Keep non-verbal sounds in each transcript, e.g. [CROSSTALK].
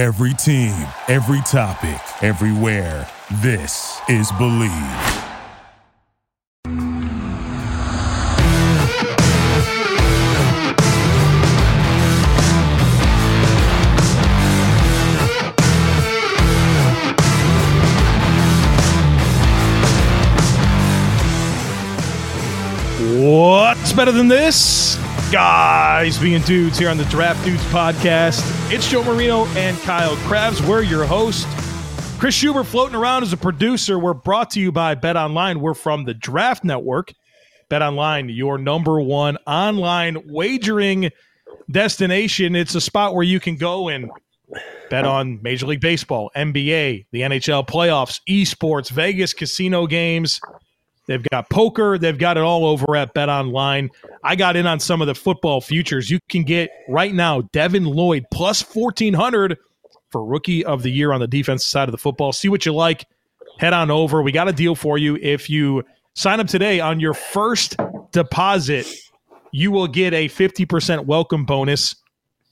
Every team, every topic, everywhere. This is Bleav. What's better than this? Guys being dudes here on the Draft Dudes podcast. It's Joe Marino and Kyle Crabbs. We're your host. Chris Schubert floating around as a producer. We're brought to you by Bet Online. We're from the Draft Network. Bet Online, your number one online wagering destination. It's a spot where you can go and bet on Major League Baseball, NBA, the NHL playoffs, esports, Vegas casino games They've got poker. They've got it all over at Bet Online. I got in on some of the football futures. You can get right now Devin Lloyd plus 1400 for rookie of the year on the defensive side of the football. See what you like. Head on over. We got a deal for you. If you sign up today on your first deposit, you will get a 50% welcome bonus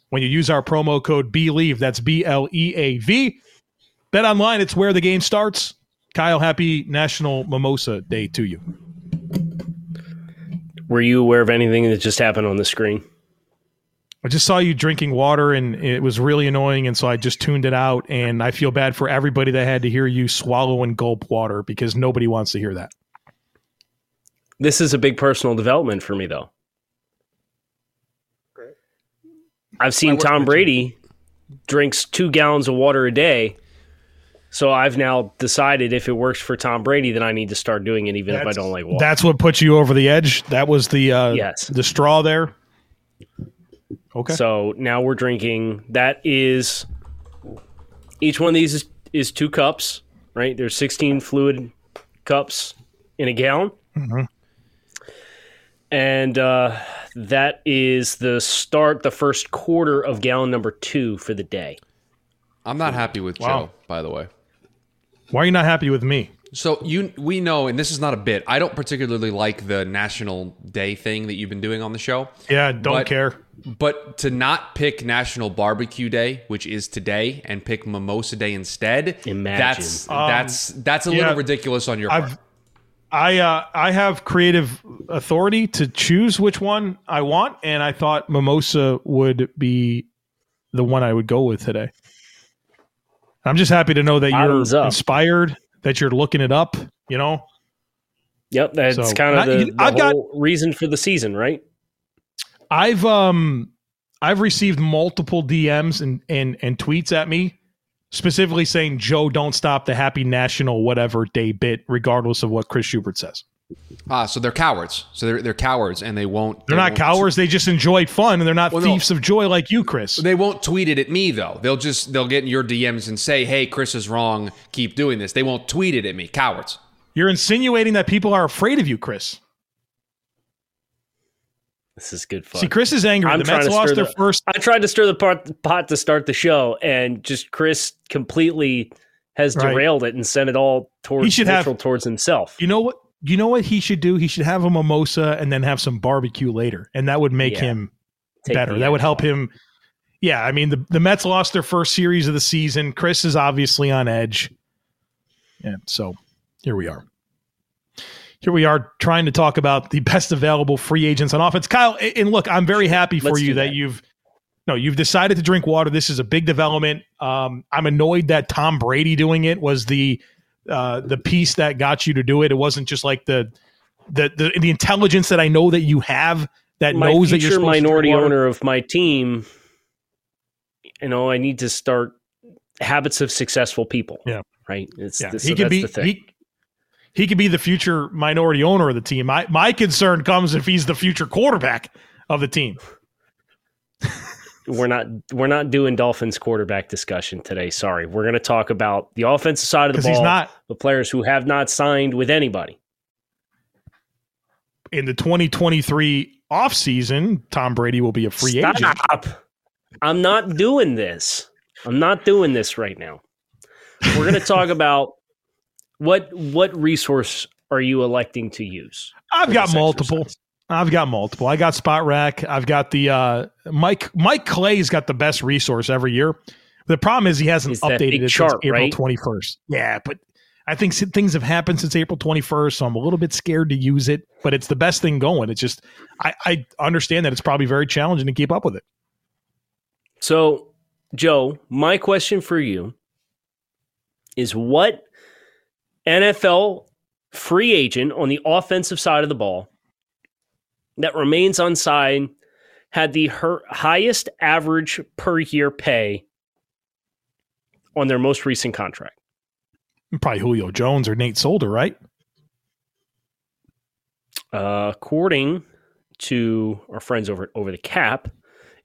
when you use our promo code BLEAV. That's B L E A V. Bet online, it's where the game starts. Kyle, happy National Mimosa Day to you. Were you aware of anything that just happened on the screen? I just saw you drinking water and it was really annoying. And so I just tuned it out. And I feel bad for everybody that had to hear you swallow and gulp water because nobody wants to hear that. This is a big personal development for me, though. I've seen Tom Brady drinks two gallons of water a day so I've now decided if it works for Tom Brady, then I need to start doing it, even that's, if I don't like water. That's what puts you over the edge. That was the uh, yes the straw there. Okay. So now we're drinking. That is each one of these is, is two cups. Right. There's 16 fluid cups in a gallon. Mm-hmm. And uh, that is the start, the first quarter of gallon number two for the day. I'm not happy with wow. Joe, by the way. Why are you not happy with me? So you we know, and this is not a bit. I don't particularly like the National Day thing that you've been doing on the show. Yeah, don't but, care. But to not pick National Barbecue Day, which is today, and pick Mimosa Day instead, Imagine. that's um, that's that's a yeah, little ridiculous on your part. I've, I uh, I have creative authority to choose which one I want, and I thought Mimosa would be the one I would go with today. I'm just happy to know that Bottoms you're up. inspired, that you're looking it up, you know? Yep, that's so, kind of the, I, the whole got, reason for the season, right? I've um I've received multiple DMs and and and tweets at me specifically saying Joe don't stop the happy national whatever day bit regardless of what Chris Schubert says. Ah, so they're cowards. So they're they're cowards, and they won't. They're they not won't cowards. They just enjoy fun, and they're not well, thieves no. of joy like you, Chris. They won't tweet it at me though. They'll just they'll get in your DMs and say, "Hey, Chris is wrong. Keep doing this." They won't tweet it at me. Cowards. You're insinuating that people are afraid of you, Chris. This is good fun. See, Chris is angry. I'm the Mets lost their the, first. I tried to stir the pot, pot to start the show, and just Chris completely has derailed right. it and sent it all towards he should have, towards himself. You know what? You know what he should do? He should have a mimosa and then have some barbecue later, and that would make yeah. him Take better. That would help him. Yeah, I mean the the Mets lost their first series of the season. Chris is obviously on edge. Yeah, so here we are. Here we are trying to talk about the best available free agents on offense. Kyle, and look, I'm very happy for Let's you that, that you've no, you've decided to drink water. This is a big development. Um, I'm annoyed that Tom Brady doing it was the uh, the piece that got you to do it. It wasn't just like the the the, the intelligence that I know that you have that my knows that you're minority owner of my team. You know, I need to start habits of successful people. Yeah, right. It's yeah. This, he so could be he, he could be the future minority owner of the team. My my concern comes if he's the future quarterback of the team we're not we're not doing Dolphins quarterback discussion today. Sorry, we're going to talk about the offensive side of the ball. He's not the players who have not signed with anybody in the 2023 offseason. Tom Brady will be a free Stop. agent. I'm not doing this. I'm not doing this right now. We're going to talk [LAUGHS] about what what resource are you electing to use? I've got multiple. Exercise? I've got multiple. I got Spotrac. I've got the uh, Mike Mike Clay's got the best resource every year, The problem is he hasn't that updated it chart, since April right? 21st. Yeah, but I think things have happened since April 21st, so I'm a little bit scared to use it. But it's the best thing going. It's just I, I understand that it's probably very challenging to keep up with it. So, Joe, my question for you is what NFL free agent on the offensive side of the ball that remains unsigned had the her- highest average per year pay on their most recent contract? Probably Julio Jones or Nate Solder, right? Uh, according to our friends over over the cap,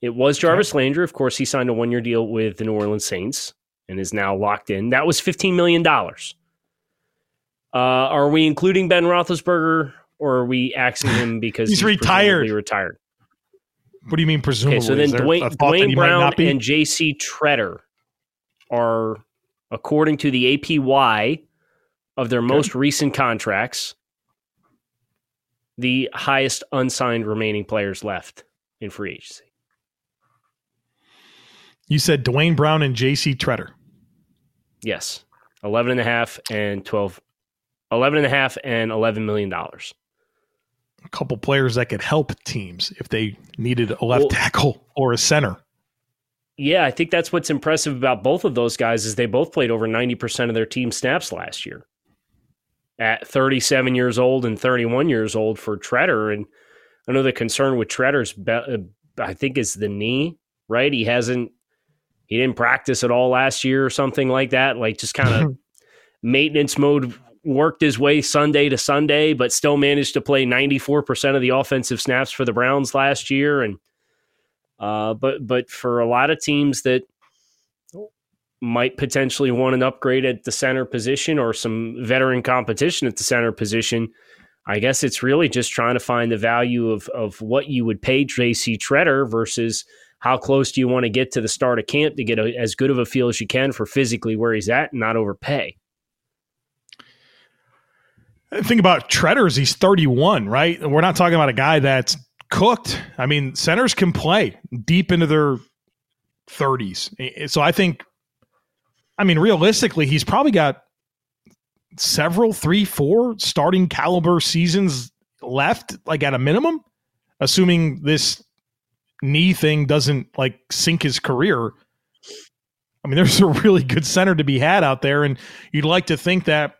it was Jarvis Landry. Of course, he signed a one year deal with the New Orleans Saints and is now locked in. That was fifteen million dollars. Uh, are we including Ben Roethlisberger, or are we axing him [LAUGHS] because He's retired. presumably Retired. What do you mean presumably? Okay, so then Is there a Duane, Duane Brown and J.C. Tretter are, according to the APY of their most recent contracts, the highest unsigned remaining players left in free agency. you said Duane Brown and J.C. Tretter. Yes, eleven and a half and twelve. 11 and a half and 11 million dollars. Couple players that could help teams if they needed a left Well- tackle or a center. Yeah, I think that's what's impressive about both of those guys is they both played over 90% of their team snaps last year. At 37 years old and 31 years old for Tretter and I know the concern with Tretter's be- uh, I think is the knee, right? He hasn't he didn't practice at all last year or something like that, like just kind of [LAUGHS] maintenance mode worked his way Sunday to Sunday, but still managed to play 94% of the offensive snaps for the Browns last year. And, uh, but, but for a lot of teams that might potentially want an upgrade at the center position or some veteran competition at the center position, I guess it's really just trying to find the value of, of what you would pay JC Tretter versus how close do you want to get to the start of camp to get a, as good of a feel as you can for physically where he's at and not overpay. Think about Tretters. He's 31, right? We're not talking about a guy that's cooked. I mean, centers can play deep into their 30s. So I think, I mean, realistically, he's probably got several, three, four starting caliber seasons left, like at a minimum, assuming this knee thing doesn't like sink his career. I mean, [LAUGHS] there's a really good center to be had out there. And you'd like to think that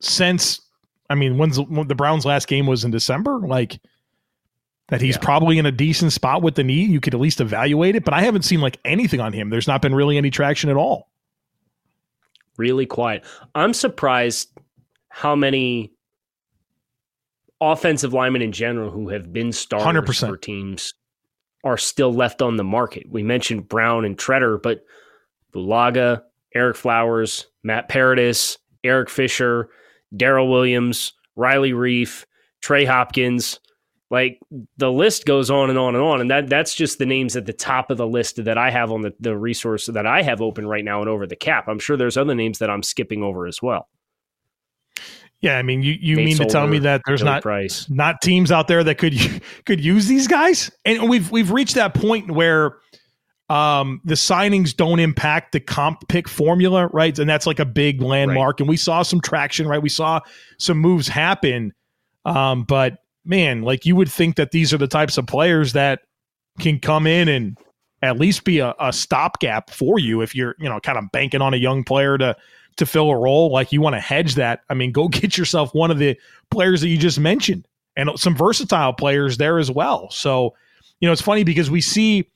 since I mean, when's when the Browns' last game was in December? Like that he's Yeah. probably in a decent spot with the knee. You could at least evaluate it, but I haven't seen like anything on him. There's not been really any traction at all. really quiet. I'm surprised how many offensive linemen in general who have been starters 100%. for teams are still left on the market. We mentioned Brown and Tretter, but Bulaga, Ereck Flowers, Matt Paradis, Eric Fisher, Daryl Williams, Riley Reiff, Trey Hopkins. Like the list goes on and on and on. And that that's just the names at the top of the list that I have on the, the resource that I have open right now and over the cap. I'm sure there's other names that I'm skipping over as well. Yeah, I mean, you, you Nate mean to tell me that there's Billy not Price. not teams out there that could [LAUGHS] could use these guys? And we've we've reached that point where um, the signings don't impact the comp pick formula, right? And that's like a big landmark. And we saw some traction, right? We saw some moves happen. Um, but man, like you would think that these are the types of players that can come in and at least be a, a stopgap for you if you're, you know, kind of banking on a young player to to fill a role. Like you want to hedge that. I mean, go [LAUGHS] get yourself one of the players that you just mentioned and some versatile players there as well. So, you know, it's funny because we see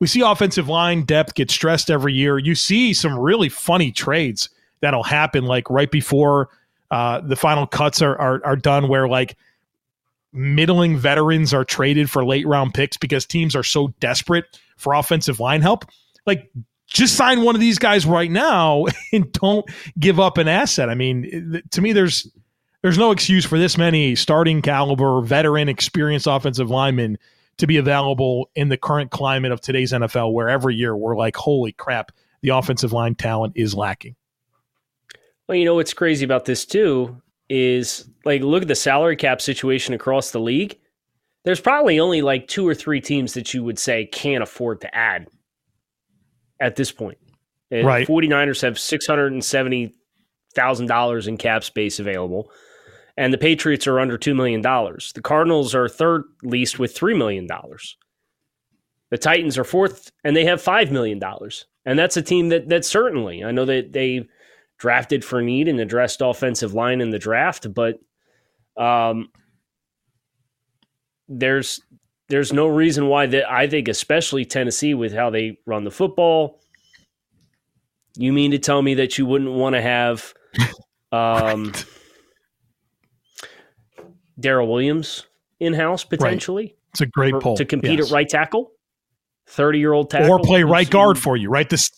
we see offensive line depth get stressed every year. You see some really funny trades that'll happen like right before uh, the final cuts are, are are done, where like middling veterans are traded for late round picks because teams are so desperate for offensive line help. Like, just sign one of these guys right now [LAUGHS] and don't give up an asset. I mean, to me, there's there's no excuse for this many starting caliber, veteran, experienced offensive linemen to be available in the current climate of today's NFL, where every year we're like, holy crap, the offensive line talent is lacking. Well, you know what's crazy about this too is like look at the salary cap situation across the league. There's probably only like two or three teams that you would say can't afford to add at this point. Right. 49ers have $670,000 in cap space available. And the Patriots are under $2 million. The Cardinals are third least with $3 million. The Titans are fourth and they have $5 million. And that's a team that that certainly, I know that they drafted for need and addressed offensive line in the draft, but um, there's there's no reason why that I think especially Tennessee with how they run the football. You mean to tell me that you wouldn't want to have [LAUGHS] um, right. Daryl Williams in house potentially? Right. It's a great for, poll to compete yes. at right tackle. Thirty year old tackle, or play right guard for you, right? This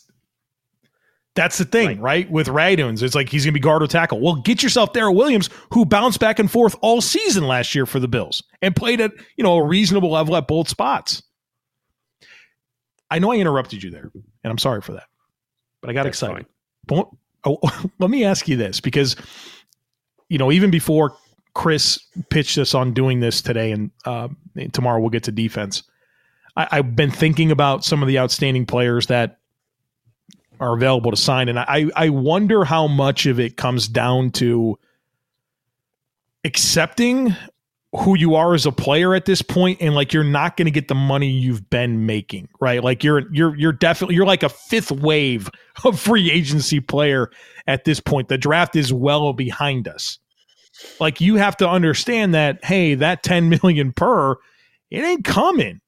that's the thing, right? right? With Radunz, it's like he's going to be guard or tackle. Well, get yourself Daryl Williams, who bounced back and forth all season last year for the Bills and played at you know a reasonable level at both spots. I know I interrupted you there, and I'm sorry for that, but I got That's excited. Oh, [LAUGHS] let me ask you this because you know even before Chris pitched us on doing this today, and uh, tomorrow we'll get to defense. I, I've been thinking about some of the outstanding players that are available to sign. And I, I wonder how much of it comes down to accepting who you are as a player at this point and like you're not going to get the money you've been making right like you're you're you're definitely you're like a fifth wave [LAUGHS] of free agency player at this point the draft is well behind us like you have to understand that hey that 10 million per it ain't coming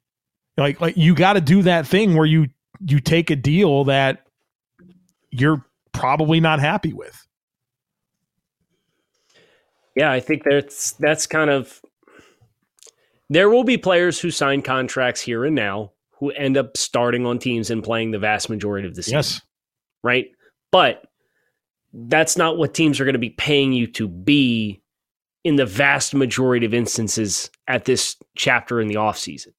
like like you got to do that thing where you you take a deal that you're probably not happy with. Yeah, I think that's that's kind of there will be players who sign contracts here and now who end up starting on teams and playing the vast majority of the season. Yes. Right? But that's not what teams are going to be paying you to be in the vast majority of instances at this chapter in the offseason.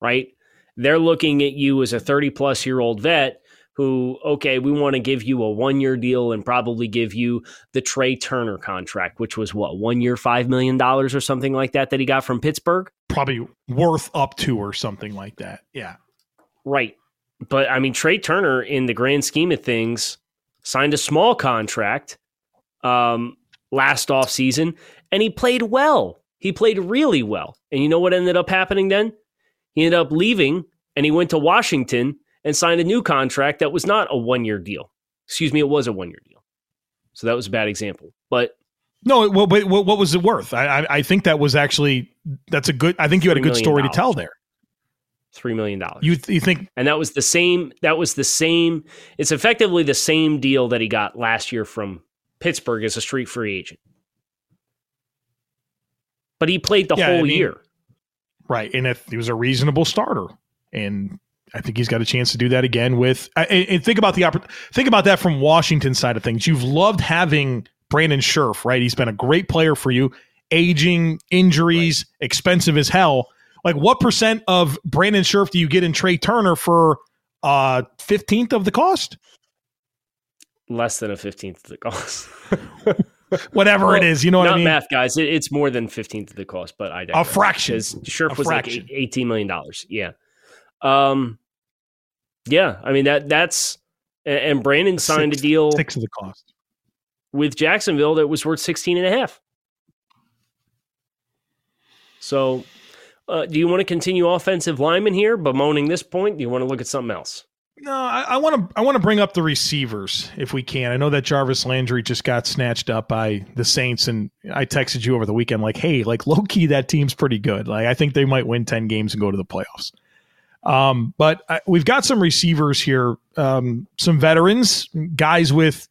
Right? They're looking at you as a 30 plus year old vet who, okay, we want to give you a one year deal and probably give you the Trai Turner contract, which was what, one year, $5 million or something like that, that he got from Pittsburgh? Probably worth up to or something like that. Yeah. Right. But I mean, Trai Turner, in the grand scheme of things, signed a small contract um, last offseason and he played well. He played really well. And you know what ended up happening then? He ended up leaving and he went to Washington and signed a new contract that was not a one year deal. Excuse me, it was a one year deal. So that was a bad example. But no, what, what, what was it worth? I, I, I think that was actually that's a good. I think you had a good story to tell there. Three million dollars. You you think? And that was the same. That was the same. It's effectively the same deal that he got last year from Pittsburgh as a street free agent. But he played the yeah, whole I mean, year. Right, and if he was a reasonable starter, and I think he's got a chance to do that again with. And think about the think about that from Washington side of things. You've loved having Brandon Scherff, right? He's been a great player for you. Aging, injuries, right. expensive as hell. Like, what percent of Brandon Scherff do you get in Trai Turner for uh fifteenth of the cost? Less than a fifteenth of the cost. [LAUGHS] Whatever well, it is, you know what I mean. Math, guys. It, it's more than fifteenth of the cost, but I digress. a fraction. Scherff was fraction. like eighteen million dollars. Yeah. Um, yeah, I mean that that's and Brandon signed six, a deal six of the cost with Jacksonville that was worth 16 and a half. So, uh, do you want to continue offensive lineman here, bemoaning this point? Do you want to look at something else? No, I want to. I want to bring up the receivers if we can. I know that Jarvis Landry just got snatched up by the Saints, and I texted you over the weekend like, "Hey, like low key, that team's pretty good. Like, I think they might win ten games and go to the playoffs." Um, but I, we've got some receivers here, um, some veterans, guys with,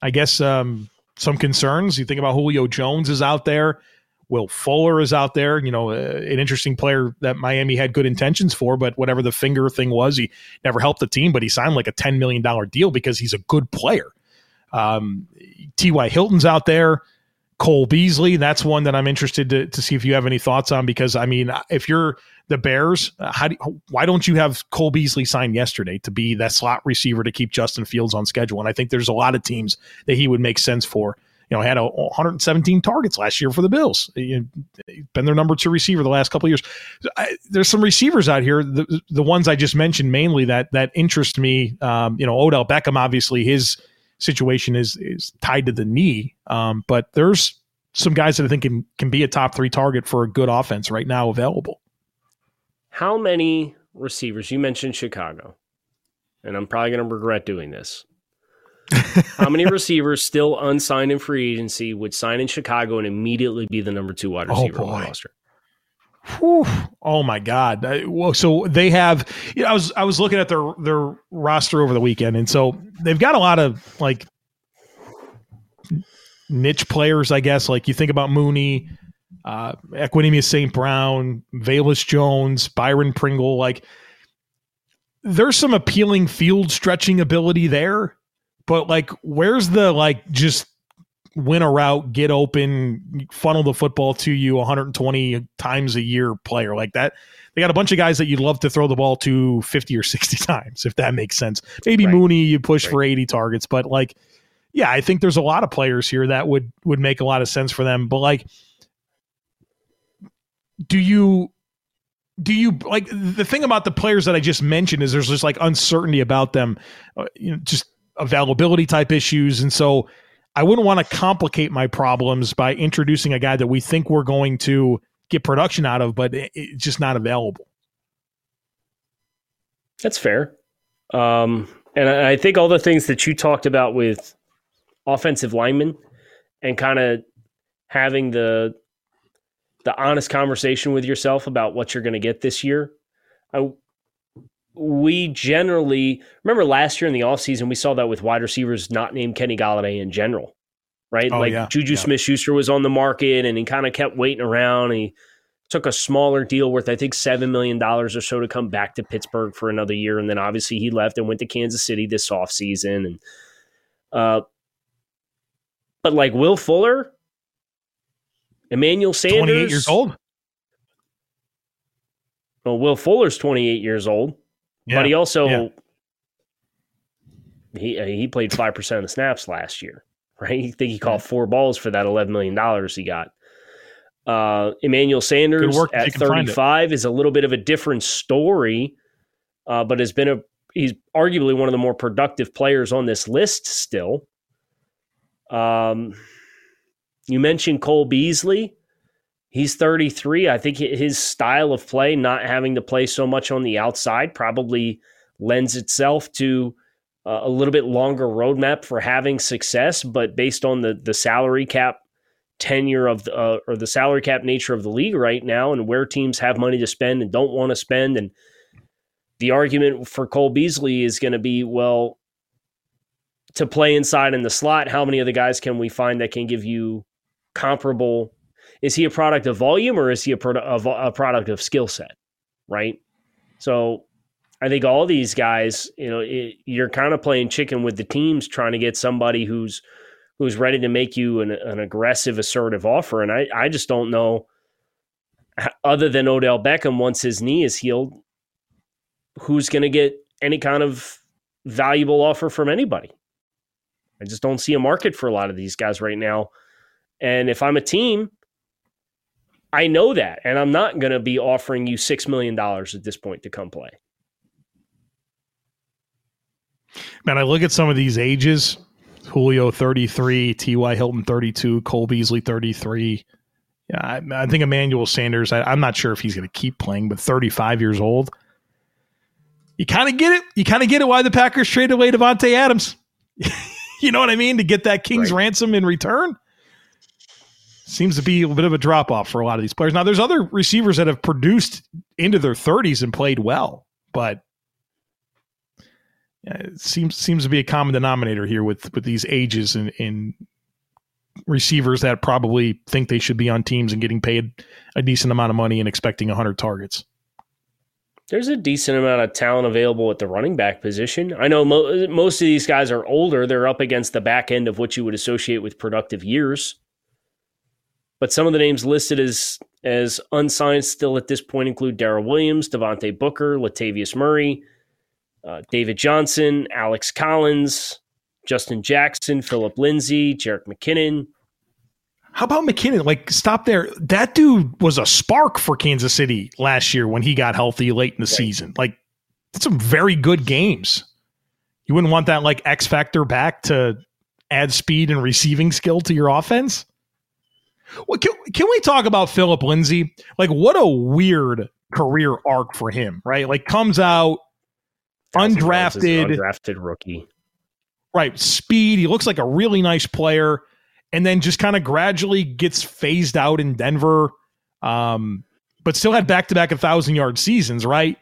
I guess, um, some concerns. You think about Julio Jones is out there. Will Fuller is out there, you know, uh, an interesting player that Miami had good intentions for, but whatever the finger thing was, he never helped the team, but he signed like a $10 million deal because he's a good player. Um, T.Y. Hilton's out there. Cole Beasley, that's one that I'm interested to, to see if you have any thoughts on because I mean, if you're the Bears, uh, how do, why don't you have Cole Beasley signed yesterday to be that slot receiver to keep Justin Fields on schedule? And I think there's a lot of teams that he would make sense for you know, had a 117 targets last year for the Bills. Been their number two receiver the last couple of years. I, there's some receivers out here, the, the ones I just mentioned mainly that that interest me. Um, you know, Odell Beckham, obviously his situation is is tied to the knee, um, but there's some guys that I think can can be a top three target for a good offense right now available. How many receivers? You mentioned Chicago, and I'm probably going to regret doing this. [LAUGHS] How many receivers still unsigned in free agency would sign in Chicago and immediately be the number two wide oh, receiver oh on the roster? Whew. Oh my God! well, so they have. You know, I was I was looking at their their roster over the weekend, and so they've got a lot of like niche players, I guess. Like you think about Mooney, uh, Equanimeous St. Brown, Velus Jones, Byron Pringle. Like there's some appealing field stretching ability there but like, where's the like just win a route, get open, funnel the football to you 120 times a year player like that? They got a bunch of guys that you'd love to throw the ball to 50 or 60 [LAUGHS] times, if that makes sense. Maybe right. Mooney, you push right. for 80 targets, but like, yeah, I think there's a lot of players here that would would make a lot of sense for them. But like, do you do you like the thing about the players that I just mentioned is there's just like uncertainty about them, uh, you know, just availability type issues. And so I wouldn't want to complicate my problems by introducing a guy that we think we're going to get production out of, but it's just not available. That's fair. Um, and I think all the things that you talked about with offensive linemen and kind of having the the honest conversation with yourself about what you're going to get this year. I we generally remember last year in the offseason, we saw that with wide receivers not named Kenny Golladay in general, right? Oh, like yeah. Juju yeah. Smith Schuster was on the market and he kind of kept waiting around. he took a smaller deal worth, I think, $7 million or so to come back to Pittsburgh for another year. And then obviously he left and went to Kansas City this offseason. And, uh, but like Will Fuller, Emmanuel Sanders, 28 years old. Well, Will Fuller's 28 years old. Yeah, but he also yeah. he uh, he played five percent of the snaps last year, right? You think he caught four balls for that eleven million dollars he got. Uh, Emmanuel Sanders at thirty five is a little bit of a different story, uh, but has been a he's arguably one of the more productive players on this list still. Um, you mentioned Cole Beasley. He's 33. I think his style of play, not having to play so much on the outside, probably lends itself to a little bit longer roadmap for having success. But based on the the salary cap tenure of the uh, or the salary cap nature of the league right now, and where teams have money to spend and don't want to spend, and the argument for Cole Beasley is going to be well to play inside in the slot. How many of the guys can we find that can give you comparable is he a product of volume or is he a, pro- a product of skill set? Right. So I think all these guys, you know, it, you're kind of playing chicken with the teams trying to get somebody who's who's ready to make you an, an aggressive, assertive offer. And I, I just don't know, other than Odell Beckham, once his knee is healed, who's going to get any kind of valuable offer from anybody. I just don't see a market for a lot of these guys right now. And if I'm a team, I know that, and I'm not going to be offering you $6 million at this point to come play. Man, I look at some of these ages Julio 33, T.Y. Hilton 32, Cole Beasley 33. Yeah, I, I think Emmanuel Sanders, I, am not sure if he's going to keep playing, but 35 years old. You kind of get it. You kind of get it why the Packers traded away Davante Adams. [LAUGHS] you know what I mean? To get that King's right. ransom in return seems to be a bit of a drop off for a lot of these players. Now, there's other receivers that have produced into their 30s and played well, but it seems seems to be a common denominator here with with these ages and in receivers that probably think they should be on teams and getting paid a decent amount of money and expecting 100 targets. There's a decent amount of talent available at the running back position. I know mo- most of these guys are older. They're up against the back end of what you would associate with productive years. But some of the names listed as as unsigned still at this point include Daryl Williams, Devontae Booker, Latavius Murray, uh, David Johnson, Alex Collins, Justin Jackson, Philip Lindsay, Jerick McKinnon, How about McKinnon? Like, stop there. That dude was a spark for Kansas City last year when he got healthy late in the right. season. Like, that's some very good games. You wouldn't want that like X factor back to add speed and receiving skill to your offense. Well, can, can we talk about Philip Lindsay? Like, what a weird career arc for him, right? Like, comes out undrafted, undrafted rookie, right? Speed. He looks like a really nice player, and then just kind of gradually gets phased out in Denver. Um, but still had back to back a thousand yard seasons, right?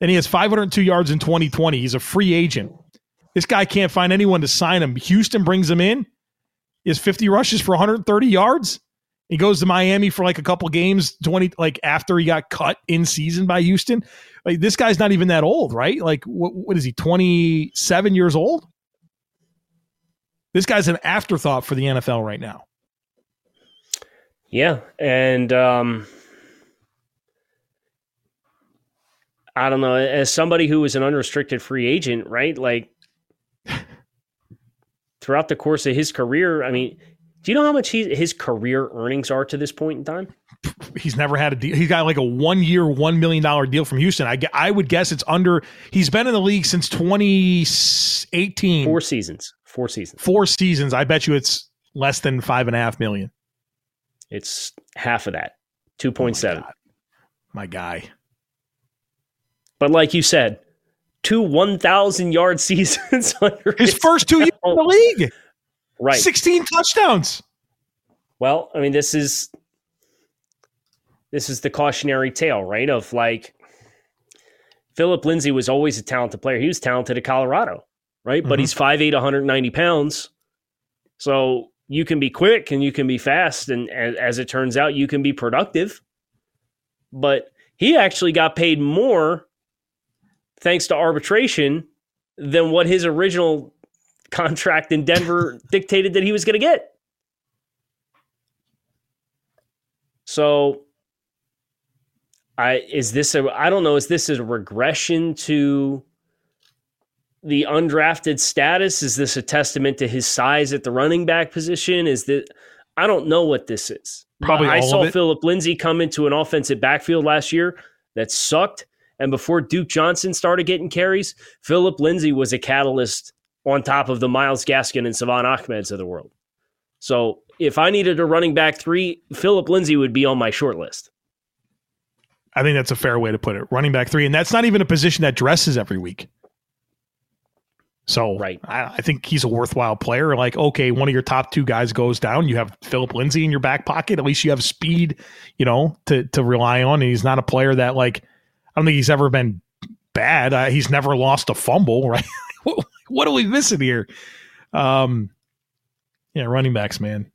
And he has 502 yards in 2020. He's a free agent. This guy can't find anyone to sign him. Houston brings him in. He has 50 rushes for 130 yards. He goes to Miami for like a couple games, 20 like after he got cut in season by Houston. Like this guy's not even that old, right? Like what, what is he? 27 years old? This guy's an afterthought for the NFL right now. Yeah, and um I don't know, as somebody who was an unrestricted free agent, right? Like [LAUGHS] throughout the course of his career, I mean, do you know how much he, his career earnings are to this point in time? He's never had a deal. He's got like a one year, $1 million deal from Houston. I, I would guess it's under, he's been in the league since 2018. Four seasons. Four seasons. Four seasons. I bet you it's less than five and a half million. It's half of that, 2.7. Oh my, my guy. But like you said, two 1,000 yard [LAUGHS] seasons under his, his first two years in the league. Right. 16 touchdowns. Well, I mean, this is this is the cautionary tale, right? Of like Philip Lindsay was always a talented player. He was talented at Colorado, right? Mm-hmm. But he's 5'8, 190 pounds. So you can be quick and you can be fast. And as, as it turns out, you can be productive. But he actually got paid more thanks to arbitration than what his original contract in Denver dictated that he was going to get. So I is this a I don't know is this a regression to the undrafted status is this a testament to his size at the running back position is that I don't know what this is. Probably I saw Philip Lindsay come into an offensive backfield last year that sucked and before Duke Johnson started getting carries, Philip Lindsay was a catalyst on top of the Myles Gaskin and Salvon Ahmeds of the world. So if I needed a running back three, Philip Lindsay would be on my short list. I think that's a fair way to put it. Running back three. And that's not even a position that dresses every week. So right. I, I, think he's a worthwhile player. Like, okay, one of your top two guys goes down. You have Philip Lindsay in your back pocket. At least you have speed, you know, to to rely on. And he's not a player that like I don't think he's ever been bad. Uh, he's never lost a fumble, [LAUGHS] right? What are we missing here? Um, yeah, running backs, man.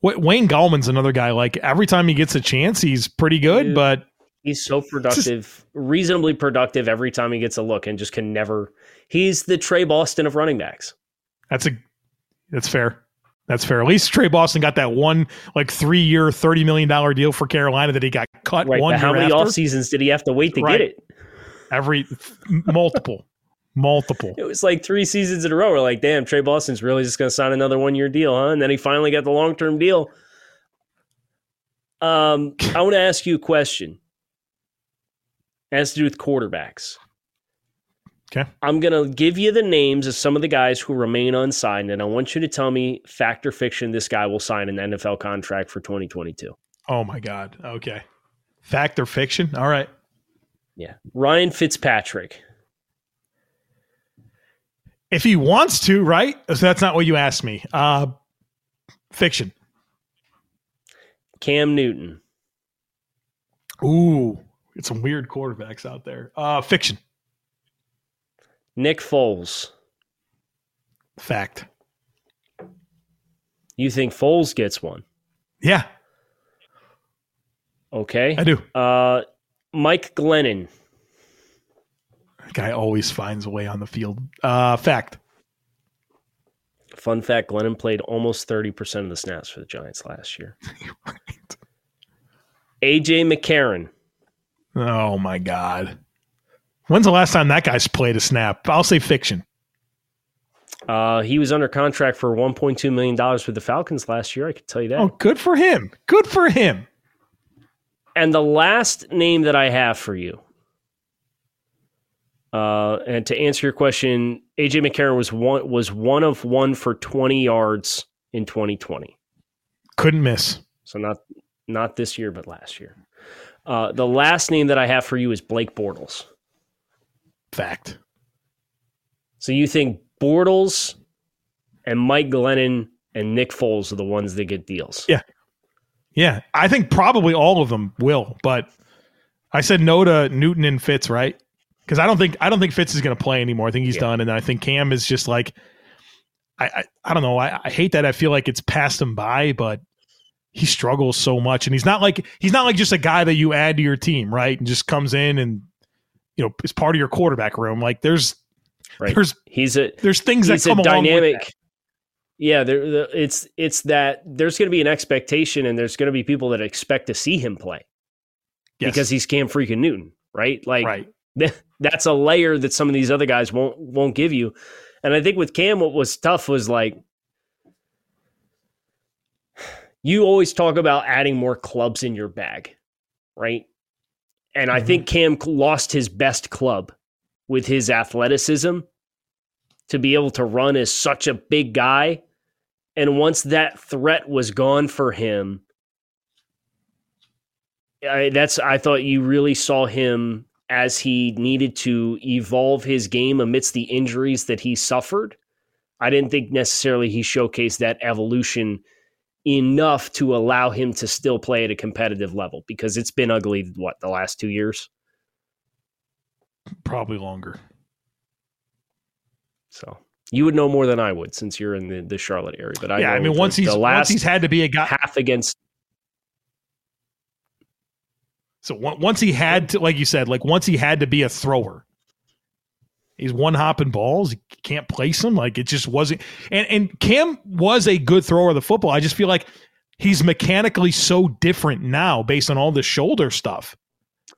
What, Wayne Gallman's another guy. Like every time he gets a chance, he's pretty good, Dude, but he's so productive, just, reasonably productive every time he gets a look, and just can never. He's the Tre Boston of running backs. That's a that's fair. That's fair. At least Tre Boston got that one like three year, thirty million dollar deal for Carolina that he got cut right, one. how many after. off seasons did he have to wait to right. get it? Every multiple, multiple. It was like three seasons in a row. We're like, damn, Tre Boston's really just going to sign another one year deal, huh? And then he finally got the long term deal. Um, [LAUGHS] I want to ask you a question. It has to do with quarterbacks. Okay. I'm going to give you the names of some of the guys who remain unsigned, and I want you to tell me fact or fiction this guy will sign an NFL contract for 2022. Oh, my God. Okay. Fact or fiction? All right. Yeah. Ryan Fitzpatrick. If he wants to, right? So that's not what you asked me. Uh, fiction. Cam Newton. Ooh, it's some weird quarterbacks out there. Uh, fiction. Nick Foles. Fact. You think Foles gets one? Yeah. Okay. I do. Uh, Mike Glennon. That guy always finds a way on the field. Uh, fact. Fun fact Glennon played almost 30% of the snaps for the Giants last year. [LAUGHS] right. AJ McCarron. Oh, my God. When's the last time that guy's played a snap? I'll say fiction. Uh, he was under contract for 1.2 million dollars with the Falcons last year. I can tell you that. Oh, good for him. Good for him. And the last name that I have for you, uh, and to answer your question, AJ McCarron was one was one of one for 20 yards in 2020. Couldn't miss. So not not this year, but last year. Uh, the last name that I have for you is Blake Bortles. Fact. So you think Bortles and Mike Glennon and Nick Foles are the ones that get deals? Yeah. Yeah. I think probably all of them will, but I said no to Newton and Fitz, right? Because I don't think I don't think Fitz is going to play anymore. I think he's yeah. done, and I think Cam is just like I I, I don't know. I, I hate that. I feel like it's passed him by, but he struggles so much, and he's not like he's not like just a guy that you add to your team, right? And just comes in and you know is part of your quarterback room. Like there's right. there's he's a there's things that come dynamic. Yeah, there, it's it's that there's going to be an expectation, and there's going to be people that expect to see him play yes. because he's Cam freaking Newton, right? Like, right. [LAUGHS] that's a layer that some of these other guys won't won't give you. And I think with Cam, what was tough was like you always talk about adding more clubs in your bag, right? And mm-hmm. I think Cam lost his best club with his athleticism to be able to run as such a big guy. And once that threat was gone for him, I, that's I thought you really saw him as he needed to evolve his game amidst the injuries that he suffered. I didn't think necessarily he showcased that evolution enough to allow him to still play at a competitive level because it's been ugly what the last 2 years probably longer so you would know more than I would since you're in the, the Charlotte area but I yeah I mean once he's once he's had to be a guy half against so once he had to like you said like once he had to be a thrower He's one hopping balls. He can't place them. Like it just wasn't. And and Cam was a good thrower of the football. I just feel like he's mechanically so different now based on all the shoulder stuff.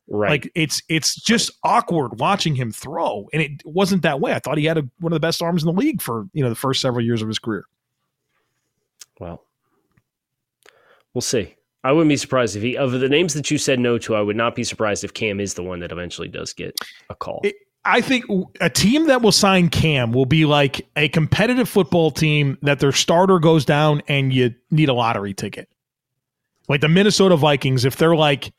Right. Like it's it's just awkward watching him throw, and it wasn't that way. I thought he had a, one of the best arms in the league for you know the first several years of his career. Well, we'll see. I wouldn't be surprised if he of the names that you said no to. I would not be surprised if Cam is the one that eventually does get a call. It, I think a team that will sign Cam will be like a competitive football team that their starter goes down and you need a lottery ticket. Like the Minnesota Vikings, if they're like,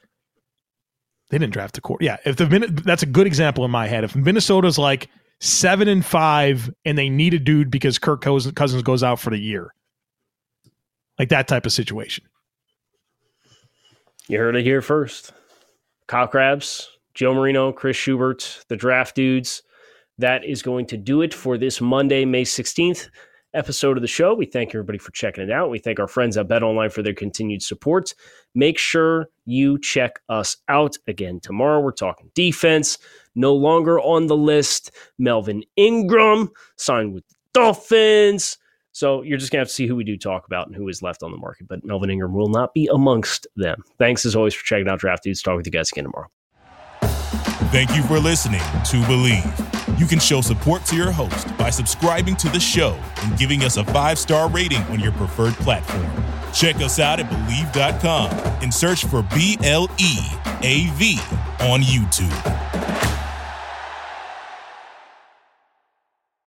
they didn't draft a court. Yeah, if the that's a good example in my head. If Minnesota's like seven and five and they need a dude because Kirk Cousins goes out for the year, like that type of situation. You heard it here first. Kyle Crabbs, Joe Marino, Chris Schubert, the draft dudes. That is going to do it for this Monday, May 16th episode of the show. We thank everybody for checking it out. We thank our friends at Bet Online for their continued support. Make sure you check us out again tomorrow. We're talking defense. No longer on the list, Melvin Ingram signed with the Dolphins. So you're just going to have to see who we do talk about and who is left on the market. But Melvin Ingram will not be amongst them. Thanks as always for checking out Draft Dudes. Talk with you guys again tomorrow. Thank you for listening to Bleav. You can show support to your host by subscribing to the show and giving us a five star rating on your preferred platform. Check us out at Bleav.com and search for B L E A V on YouTube.